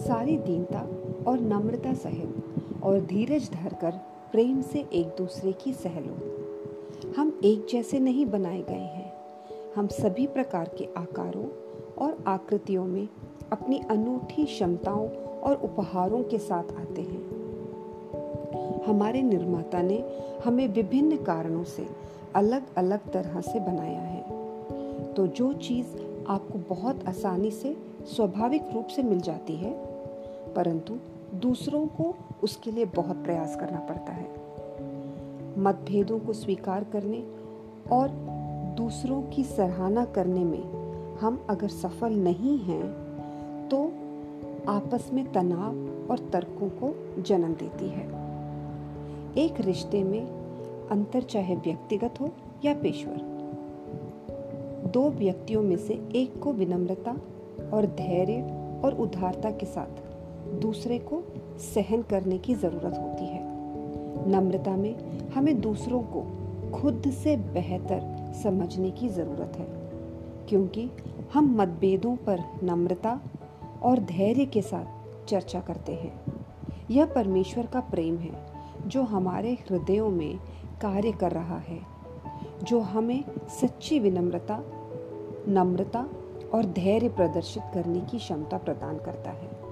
सारी दीनता और नम्रता सहित और धीरज धरकर प्रेम से एक दूसरे की सह लो हम एक जैसे नहीं बनाए गए हैं। हम सभी प्रकार के आकारों और आकृतियों में अपनी अनूठी क्षमताओं और उपहारों के साथ आते हैं। हमारे निर्माता ने हमें विभिन्न कारणों से अलग अलग तरह से बनाया है। तो जो चीज़ आपको बहुत आसानी से स्वाभाविक रूप से मिल जाती है, परंतु दूसरों को उसके लिए बहुत प्रयास करना पड़ता है। मतभेदों को स्वीकार करने और दूसरों की सराहना करने में हम अगर सफल नहीं हैं तो आपस में तनाव और तर्कों को जन्म देती है। एक रिश्ते में अंतर चाहे व्यक्तिगत हो या पेशवर दो व्यक्तियों में से एक को विनम्रता और धैर्य और उदारता के साथ, दूसरे को सहन करने की ज़रूरत होती है। नम्रता में हमें दूसरों को खुद से बेहतर समझने की ज़रूरत है, क्योंकि हम मतभेदों पर नम्रता और धैर्य के साथ चर्चा करते हैं। यह परमेश्वर का प्रेम है, जो हमारे हृदयों में कार्य कर रहा है। जो हमें सच्ची विनम्रता नम्रता और धैर्य प्रदर्शित करने की क्षमता प्रदान करता है।